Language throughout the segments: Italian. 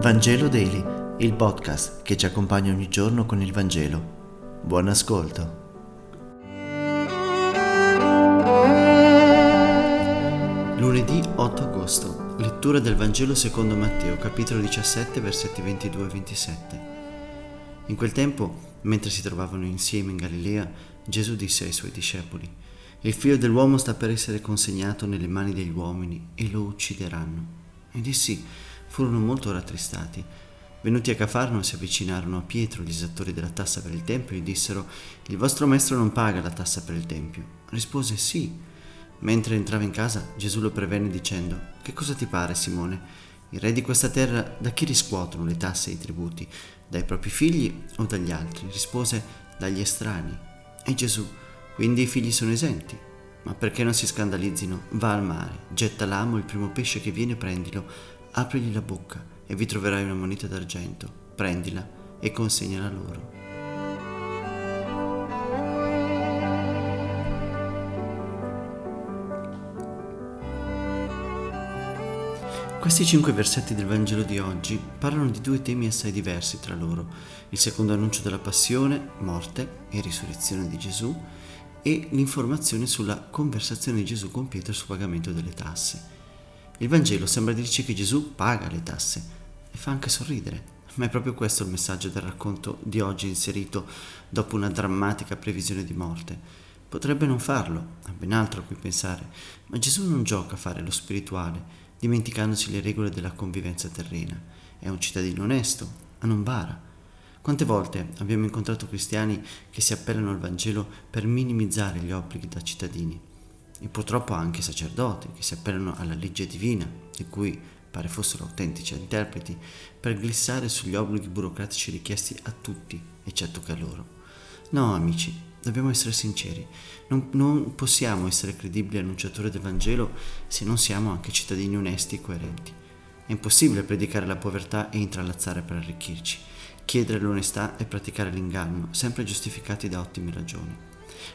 Vangelo Daily, il podcast che ci accompagna ogni giorno con il Vangelo. Buon ascolto. Lunedì 8 agosto. Lettura del Vangelo secondo Matteo, capitolo 17, versetti 22 e 27. In quel tempo, mentre si trovavano insieme in Galilea, Gesù disse ai suoi discepoli: Il figlio dell'uomo sta per essere consegnato nelle mani degli uomini e lo uccideranno. Ed essi furono molto rattristati. Venuti a Cafarno si avvicinarono a Pietro, gli esattori della tassa per il Tempio, e dissero, Il vostro maestro non paga la tassa per il Tempio. Rispose, Sì. Mentre entrava in casa, Gesù lo prevenne dicendo, Che cosa ti pare, Simone? I re di questa terra da chi riscuotono le tasse e i tributi? Dai propri figli o dagli altri? Rispose, Dagli estranei. E Gesù, quindi i figli sono esenti? Ma perché non si scandalizzino? Va al mare, getta l'amo il primo pesce che viene, prendilo, aprigli la bocca e vi troverai una moneta d'argento. Prendila e consegnala loro. Questi cinque versetti del Vangelo di oggi parlano di due temi assai diversi tra loro, il secondo annuncio della passione, morte e risurrezione di Gesù e l'informazione sulla conversazione di Gesù con Pietro sul pagamento delle tasse. Il Vangelo sembra dirci che Gesù paga le tasse e fa anche sorridere, ma è proprio questo il messaggio del racconto di oggi inserito dopo una drammatica previsione di morte. Potrebbe non farlo, ha ben altro a cui pensare, ma Gesù non gioca a fare lo spirituale, dimenticandosi le regole della convivenza terrena. È un cittadino onesto, ma non bara. Quante volte abbiamo incontrato cristiani che si appellano al Vangelo per minimizzare gli obblighi da cittadini? E purtroppo anche sacerdoti che si appellano alla legge divina, di cui pare fossero autentici interpreti, per glissare sugli obblighi burocratici richiesti a tutti, eccetto che a loro. No, amici, dobbiamo essere sinceri, non, non, possiamo essere credibili annunciatori del Vangelo se non siamo anche cittadini onesti e coerenti. È impossibile predicare la povertà e intralazzare per arricchirci chiedere l'onestà e praticare l'inganno, sempre giustificati da ottime ragioni.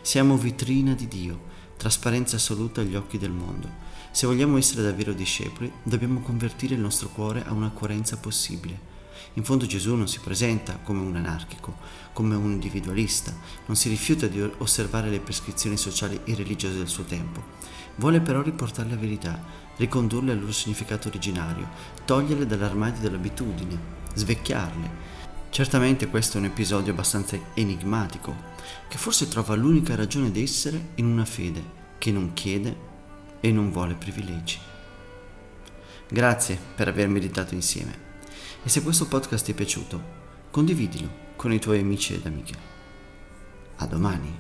Siamo vitrina di Dio, trasparenza assoluta agli occhi del mondo. Se vogliamo essere davvero discepoli, dobbiamo convertire il nostro cuore a una coerenza possibile. In fondo Gesù non si presenta come un anarchico, come un individualista, non si rifiuta di osservare le prescrizioni sociali e religiose del suo tempo. Vuole però riportare la verità, ricondurle al loro significato originario, toglierle dall'armadio dell'abitudine, svecchiarle, Certamente questo è un episodio abbastanza enigmatico, che forse trova l'unica ragione d'essere in una fede che non chiede e non vuole privilegi. Grazie per aver meditato insieme e se questo podcast ti è piaciuto, condividilo con i tuoi amici ed amiche. A domani!